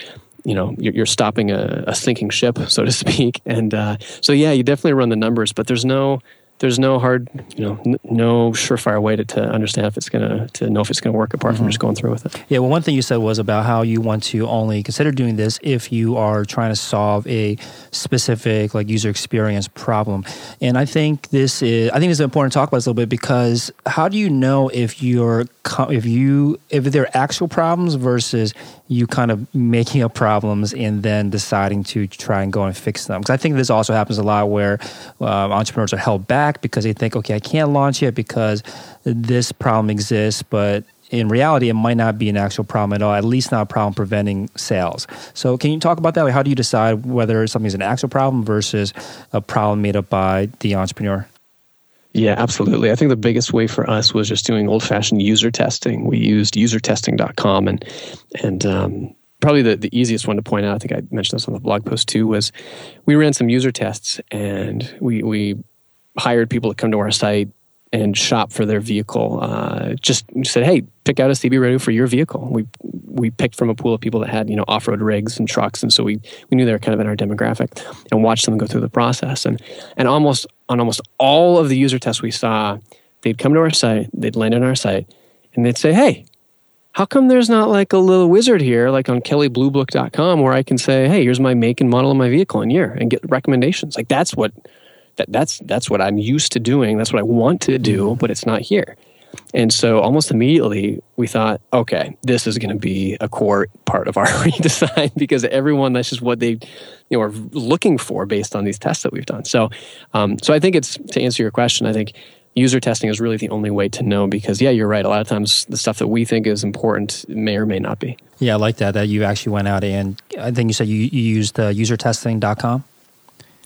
you know you're, stopping a, a, sinking ship so to speak and uh, so yeah you definitely run the numbers but there's no there's no hard, you know, n- no surefire way to, to understand if it's gonna to know if it's gonna work apart mm-hmm. from just going through with it. Yeah, well, one thing you said was about how you want to only consider doing this if you are trying to solve a specific like user experience problem, and I think this is I think it's important to talk about this a little bit because how do you know if you're if you if they're actual problems versus you kind of making up problems and then deciding to try and go and fix them. Because I think this also happens a lot where uh, entrepreneurs are held back because they think, okay, I can't launch yet because this problem exists, but in reality, it might not be an actual problem at all, at least not a problem preventing sales. So, can you talk about that? Like, how do you decide whether something is an actual problem versus a problem made up by the entrepreneur? Yeah, absolutely. I think the biggest way for us was just doing old fashioned user testing. We used usertesting.com and and um, probably the, the easiest one to point out, I think I mentioned this on the blog post too, was we ran some user tests and we we hired people to come to our site and shop for their vehicle. Uh, just said, hey, pick out a CB radio for your vehicle. We we picked from a pool of people that had you know off road rigs and trucks, and so we we knew they were kind of in our demographic, and watched them go through the process. And and almost on almost all of the user tests we saw, they'd come to our site, they'd land on our site, and they'd say, hey. How come there's not like a little wizard here, like on kellybluebook.com, where I can say, hey, here's my make and model of my vehicle and year and get recommendations? Like that's what that, that's that's what I'm used to doing. That's what I want to do, but it's not here. And so almost immediately we thought, okay, this is going to be a core part of our redesign because everyone that's just what they you know are looking for based on these tests that we've done. So um, so I think it's to answer your question, I think user testing is really the only way to know because yeah, you're right. A lot of times the stuff that we think is important may or may not be. Yeah, I like that that you actually went out and I think you said you, you used uh, usertesting.com.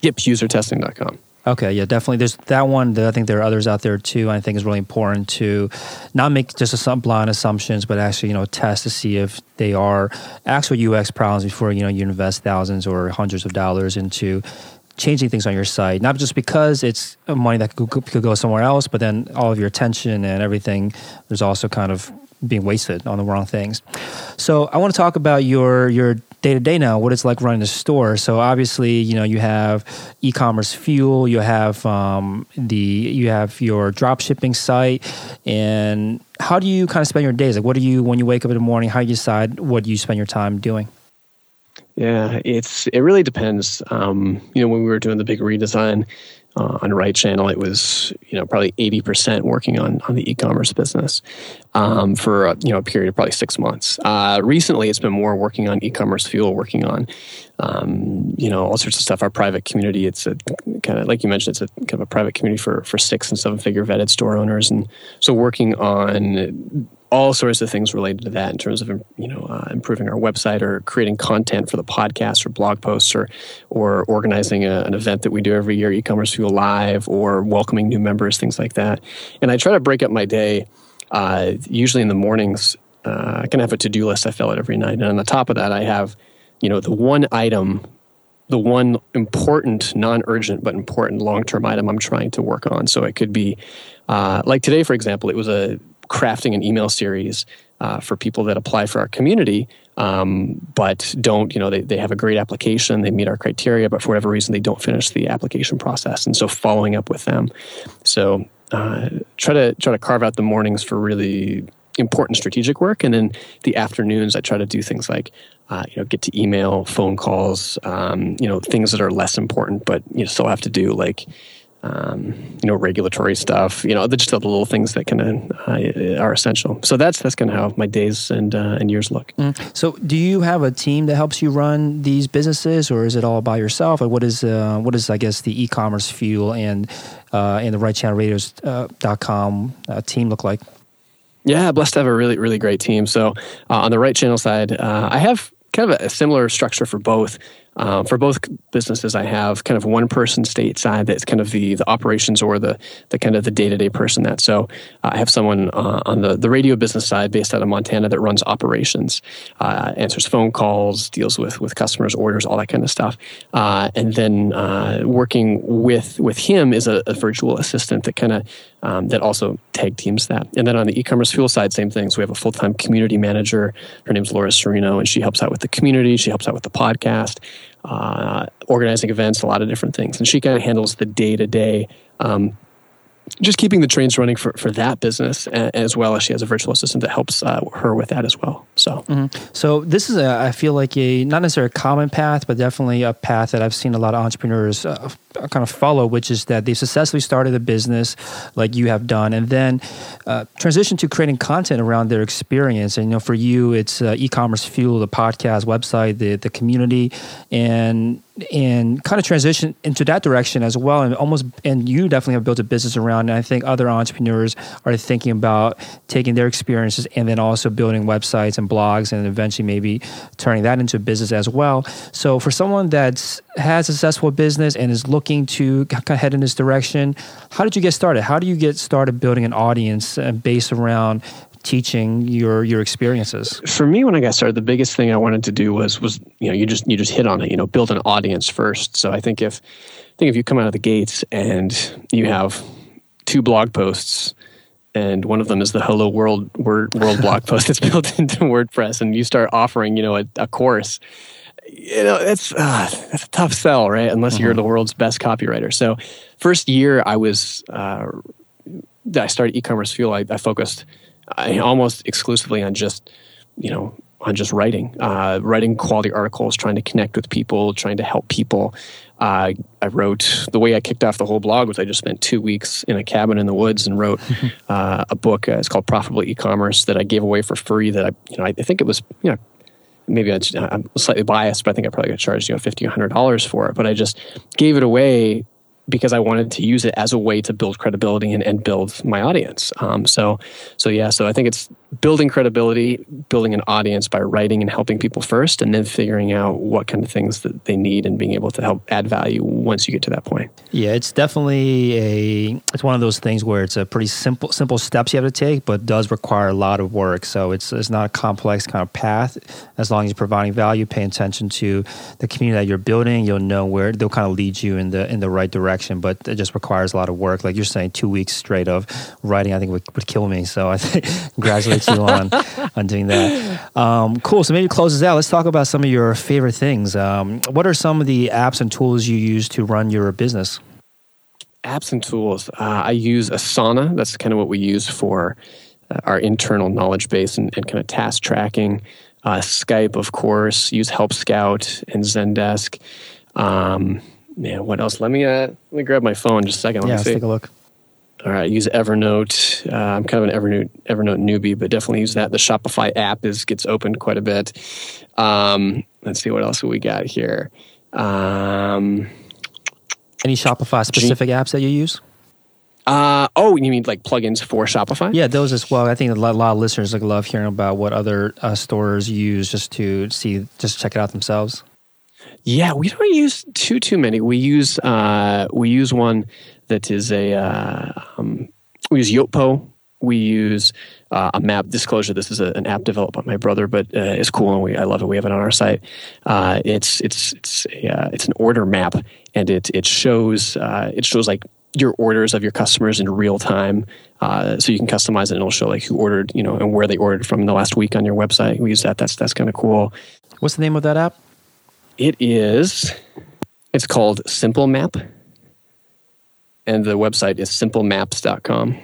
Yep, usertesting.com. Okay, yeah, definitely. There's that one. I think there are others out there too. I think is really important to not make just some blind assumptions, but actually, you know, test to see if they are actual UX problems before you know you invest thousands or hundreds of dollars into changing things on your site. Not just because it's money that could, could go somewhere else, but then all of your attention and everything. There's also kind of being wasted on the wrong things. So I want to talk about your your day to day now, what it's like running a store. So obviously, you know, you have e-commerce fuel, you have um, the you have your drop shipping site, and how do you kind of spend your days? Like, what do you when you wake up in the morning? How do you decide what you spend your time doing? Yeah, it's it really depends. Um, you know, when we were doing the big redesign, uh, on Right Channel, it was you know probably eighty percent working on on the e-commerce business um, for a, you know a period of probably six months. Uh, recently, it's been more working on e-commerce fuel, working on um, you know all sorts of stuff. Our private community, it's a kind of like you mentioned, it's a kind of a private community for for six and seven figure vetted store owners, and so working on all sorts of things related to that in terms of you know uh, improving our website or creating content for the podcast or blog posts or or organizing a, an event that we do every year, e-commerce fuel live, or welcoming new members, things like that. And I try to break up my day. Uh, usually in the mornings, uh, I can have a to-do list. I fill it every night, and on the top of that, I have you know the one item the one important, non urgent, but important long term item I'm trying to work on. So it could be, uh, like today, for example, it was a crafting an email series uh, for people that apply for our community um, but don't, you know, they, they have a great application, they meet our criteria, but for whatever reason, they don't finish the application process. And so following up with them. So uh, try to try to carve out the mornings for really important strategic work, and then the afternoons I try to do things like uh, you know get to email, phone calls, um, you know things that are less important but you still have to do like um, you know, regulatory stuff, you know, just the little things that of uh, are essential. So that's that's kind of how my days and uh, and years look. Mm. So, do you have a team that helps you run these businesses, or is it all by yourself? Or what is uh, what is I guess the e-commerce fuel and uh, and the right channel radios.com uh, uh, team look like? Yeah, blessed to have a really really great team. So uh, on the right channel side, uh, I have kind of a similar structure for both. Um, for both businesses, I have kind of one person stateside that's kind of the the operations or the the kind of the day to day person that. So uh, I have someone uh, on the the radio business side based out of Montana that runs operations, uh, answers phone calls, deals with with customers, orders, all that kind of stuff. Uh, and then uh, working with with him is a, a virtual assistant that kind of um, that also tag teams that. And then on the e-commerce fuel side, same things. We have a full-time community manager. Her name's Laura Serino, and she helps out with the community. She helps out with the podcast, uh, organizing events, a lot of different things. And she kind of handles the day-to-day um, just keeping the trains running for, for that business as well as she has a virtual assistant that helps uh, her with that as well. So mm-hmm. so this is a i feel like a not necessarily a common path but definitely a path that i've seen a lot of entrepreneurs uh, kind of follow which is that they successfully started a business like you have done and then uh, transition to creating content around their experience. And you know for you it's uh, e-commerce fuel the podcast website the, the community. And and kind of transition into that direction as well. And almost and you definitely have built a business around and i think other entrepreneurs are thinking about taking their experiences and then also building websites and blogs and eventually maybe turning that into a business as well. So for someone that has a successful business and is looking to head in this direction how did you get started? How do you get started building an audience uh, based around teaching your your experiences? For me, when I got started, the biggest thing I wanted to do was was you know you just you just hit on it. You know, build an audience first. So I think if I think if you come out of the gates and you have two blog posts and one of them is the hello world world, world blog post that's built into wordpress and you start offering you know a, a course you know it's uh, that's a tough sell right unless mm-hmm. you're the world's best copywriter so first year i was uh, i started e-commerce fuel I, I focused almost exclusively on just you know on just writing, uh, writing quality articles, trying to connect with people, trying to help people. Uh, I wrote the way I kicked off the whole blog was I just spent two weeks in a cabin in the woods and wrote uh, a book. Uh, it's called Profitable E-commerce that I gave away for free. That I, you know, I think it was, you know, maybe I'm slightly biased, but I think I probably got charged, you know, fifty, hundred dollars for it. But I just gave it away because I wanted to use it as a way to build credibility and, and build my audience. Um, so, so yeah, so I think it's building credibility, building an audience by writing and helping people first, and then figuring out what kind of things that they need and being able to help add value once you get to that point. Yeah, it's definitely a it's one of those things where it's a pretty simple simple steps you have to take, but does require a lot of work. So it's it's not a complex kind of path. As long as you're providing value, pay attention to the community that you're building, you'll know where they'll kind of lead you in the in the right direction. But it just requires a lot of work. Like you're saying, two weeks straight of writing, I think would, would kill me. So I think congratulations you on on doing that. Um, cool. So maybe close this out. Let's talk about some of your favorite things. Um, what are some of the apps and tools you use to run your business? Apps and tools. Uh, I use Asana. That's kind of what we use for uh, our internal knowledge base and, and kind of task tracking. Uh, Skype, of course. Use Help Scout and Zendesk. Um, man, what else? Let me uh, let me grab my phone just a second. Let yeah, let's take a look. All right, use Evernote. Uh, I'm kind of an Evernote Evernote newbie, but definitely use that. The Shopify app is gets opened quite a bit. Um, let's see what else we got here. Um, Any Shopify specific G- apps that you use? Uh, oh, you mean like plugins for Shopify? Yeah, those as well. I think a lot, a lot of listeners like love hearing about what other uh, stores use just to see, just check it out themselves. Yeah, we don't use too too many. We use uh, we use one that is a uh, um, we use Yotpo. We use uh, a map disclosure. This is a, an app developed by my brother, but uh, it's cool and we I love it. We have it on our site. Uh, it's it's it's a, uh, it's an order map, and it it shows uh, it shows like your orders of your customers in real time. Uh, so you can customize it and it'll show like who ordered, you know, and where they ordered from in the last week on your website. We use that. That's that's kind of cool. What's the name of that app? It is. It's called Simple Map, and the website is simplemaps.com.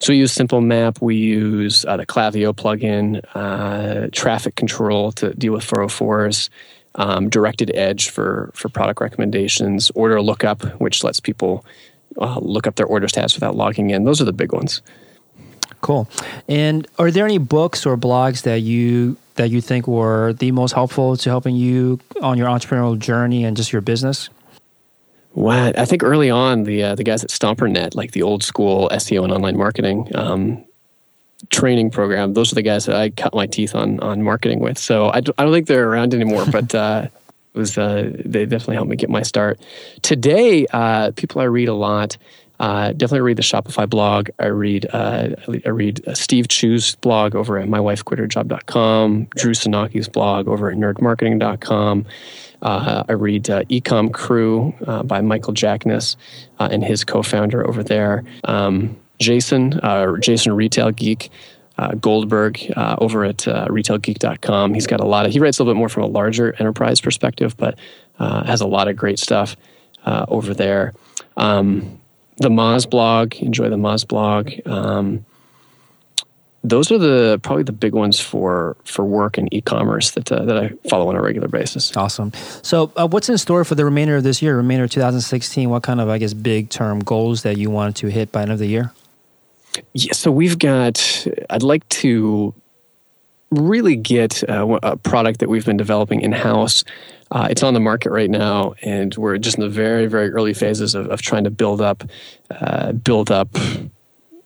So we use Simple Map. We use uh, the Klaviyo plugin, uh, traffic control to deal with 404s, um, directed edge for for product recommendations, order lookup, which lets people uh, look up their order stats without logging in. Those are the big ones. Cool. And are there any books or blogs that you that you think were the most helpful to helping you on your entrepreneurial journey and just your business? Well, I think early on the uh, the guys at StomperNet, like the old school SEO and online marketing um, training program, those are the guys that I cut my teeth on on marketing with. So I don't think they're around anymore, but uh, was uh, they definitely helped me get my start. Today, uh, people I read a lot. Uh, definitely read the Shopify blog. I read uh, I read uh, Steve Chou's blog over at mywifequitherjob.com, Drew Sanocki's blog over at nerdmarketing.com. Uh, I read uh, Ecom Crew uh, by Michael Jackness uh, and his co-founder over there. Um, Jason, uh, Jason Retail Geek. Uh, Goldberg uh, over at uh, retailgeek.com. He's got a lot of, he writes a little bit more from a larger enterprise perspective, but has a lot of great stuff over there. Um, the Moz blog, enjoy the Moz blog. Um, those are the probably the big ones for for work and e-commerce that uh, that I follow on a regular basis. Awesome. So, uh, what's in store for the remainder of this year, remainder of 2016? What kind of I guess big term goals that you want to hit by end of the year? Yeah, so we've got. I'd like to really get uh, a product that we've been developing in house. Uh, it's on the market right now, and we're just in the very, very early phases of, of trying to build up, uh, build up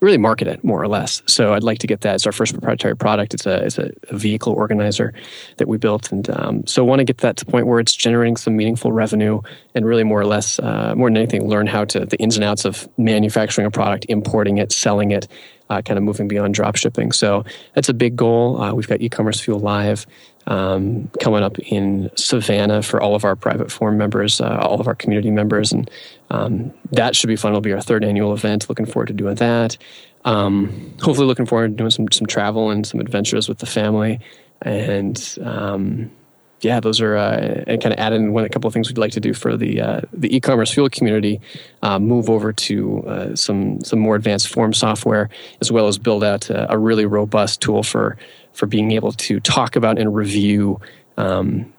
really market it more or less. So I'd like to get that. It's our first proprietary product. It's a it's a, vehicle organizer that we built, and um, so want to get that to the point where it's generating some meaningful revenue, and really more or less, uh, more than anything, learn how to the ins and outs of manufacturing a product, importing it, selling it, uh, kind of moving beyond drop shipping. So that's a big goal. Uh, we've got e-commerce fuel live um, coming up in Savannah for all of our private forum members, uh, all of our community members, and um, that should be fun. It'll be our third annual event. Looking forward to doing that. Um, hopefully, looking forward to doing some some travel and some adventures with the family, and um, yeah, those are uh, and kind of add in one a couple of things we'd like to do for the uh, the e-commerce fuel community. Uh, move over to uh, some some more advanced form software, as well as build out a, a, really robust tool for for being able to talk about and review. Um,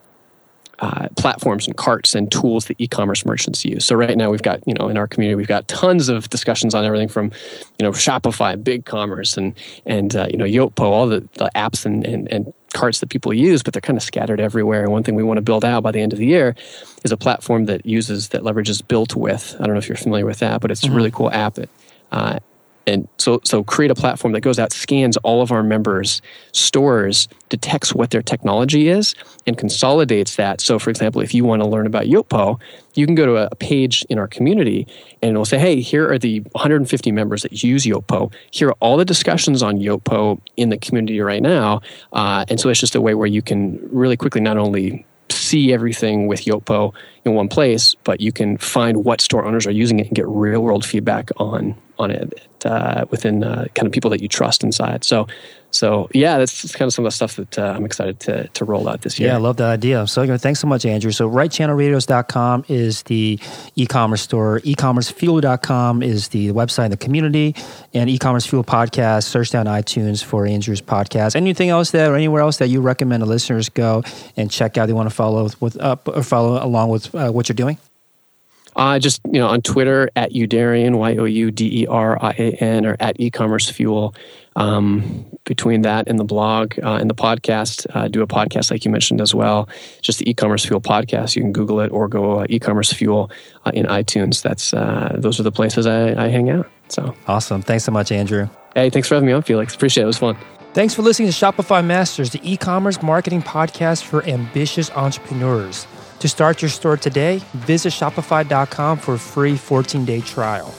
uh, platforms and carts and tools that e-commerce merchants use. So right now we've got you know in our community we've got tons of discussions on everything from you know Shopify, BigCommerce, and and uh, you know Yotpo, all the, the apps and, and, and carts that people use, but they're kind of scattered everywhere. And one thing we want to build out by the end of the year is a platform that uses that leverages BuiltWith. I don't know if you're familiar with that, but it's mm-hmm. a really cool app that uh, and so so create a platform that goes out scans all of our members stores detects what their technology is and consolidates that. So for example if you want to learn about yotpo you can go to a page in our community and it'll say hey here are the 150 members that use yotpo here are all the discussions on yotpo in the community right now. Uh, and so it's just a way where you can really quickly not only see everything with Yotpo in one place, but you can find what store owners are using it and get real world feedback on on it uh, within uh, kind of people that you trust inside. So, so yeah, that's kind of some of the stuff that uh, I'm excited to, to roll out this year. Yeah, I love that idea. So thanks so much, Andrew. So rightchannelradios.com is the e-commerce store. E-commercefuel.com is the website and the community. And e-commerce fuel podcast, search down iTunes for Andrew's podcast. Anything else there or anywhere else that you recommend the listeners go and check out? They want to follow with up or follow along with uh, what you're doing? Uh, just you know on Twitter at Youderian Y O U D E R I A N or at e-commerce fuel. Um, between that and the blog uh, and the podcast, uh, do a podcast like you mentioned as well. Just the e-commerce fuel podcast. You can Google it or go uh, e-commerce fuel uh, in iTunes. That's uh, those are the places I, I hang out. So awesome! Thanks so much, Andrew. Hey, thanks for having me on, Felix. Appreciate it. It was fun. Thanks for listening to Shopify Masters, the e-commerce marketing podcast for ambitious entrepreneurs. To start your store today, visit Shopify.com for a free 14 day trial.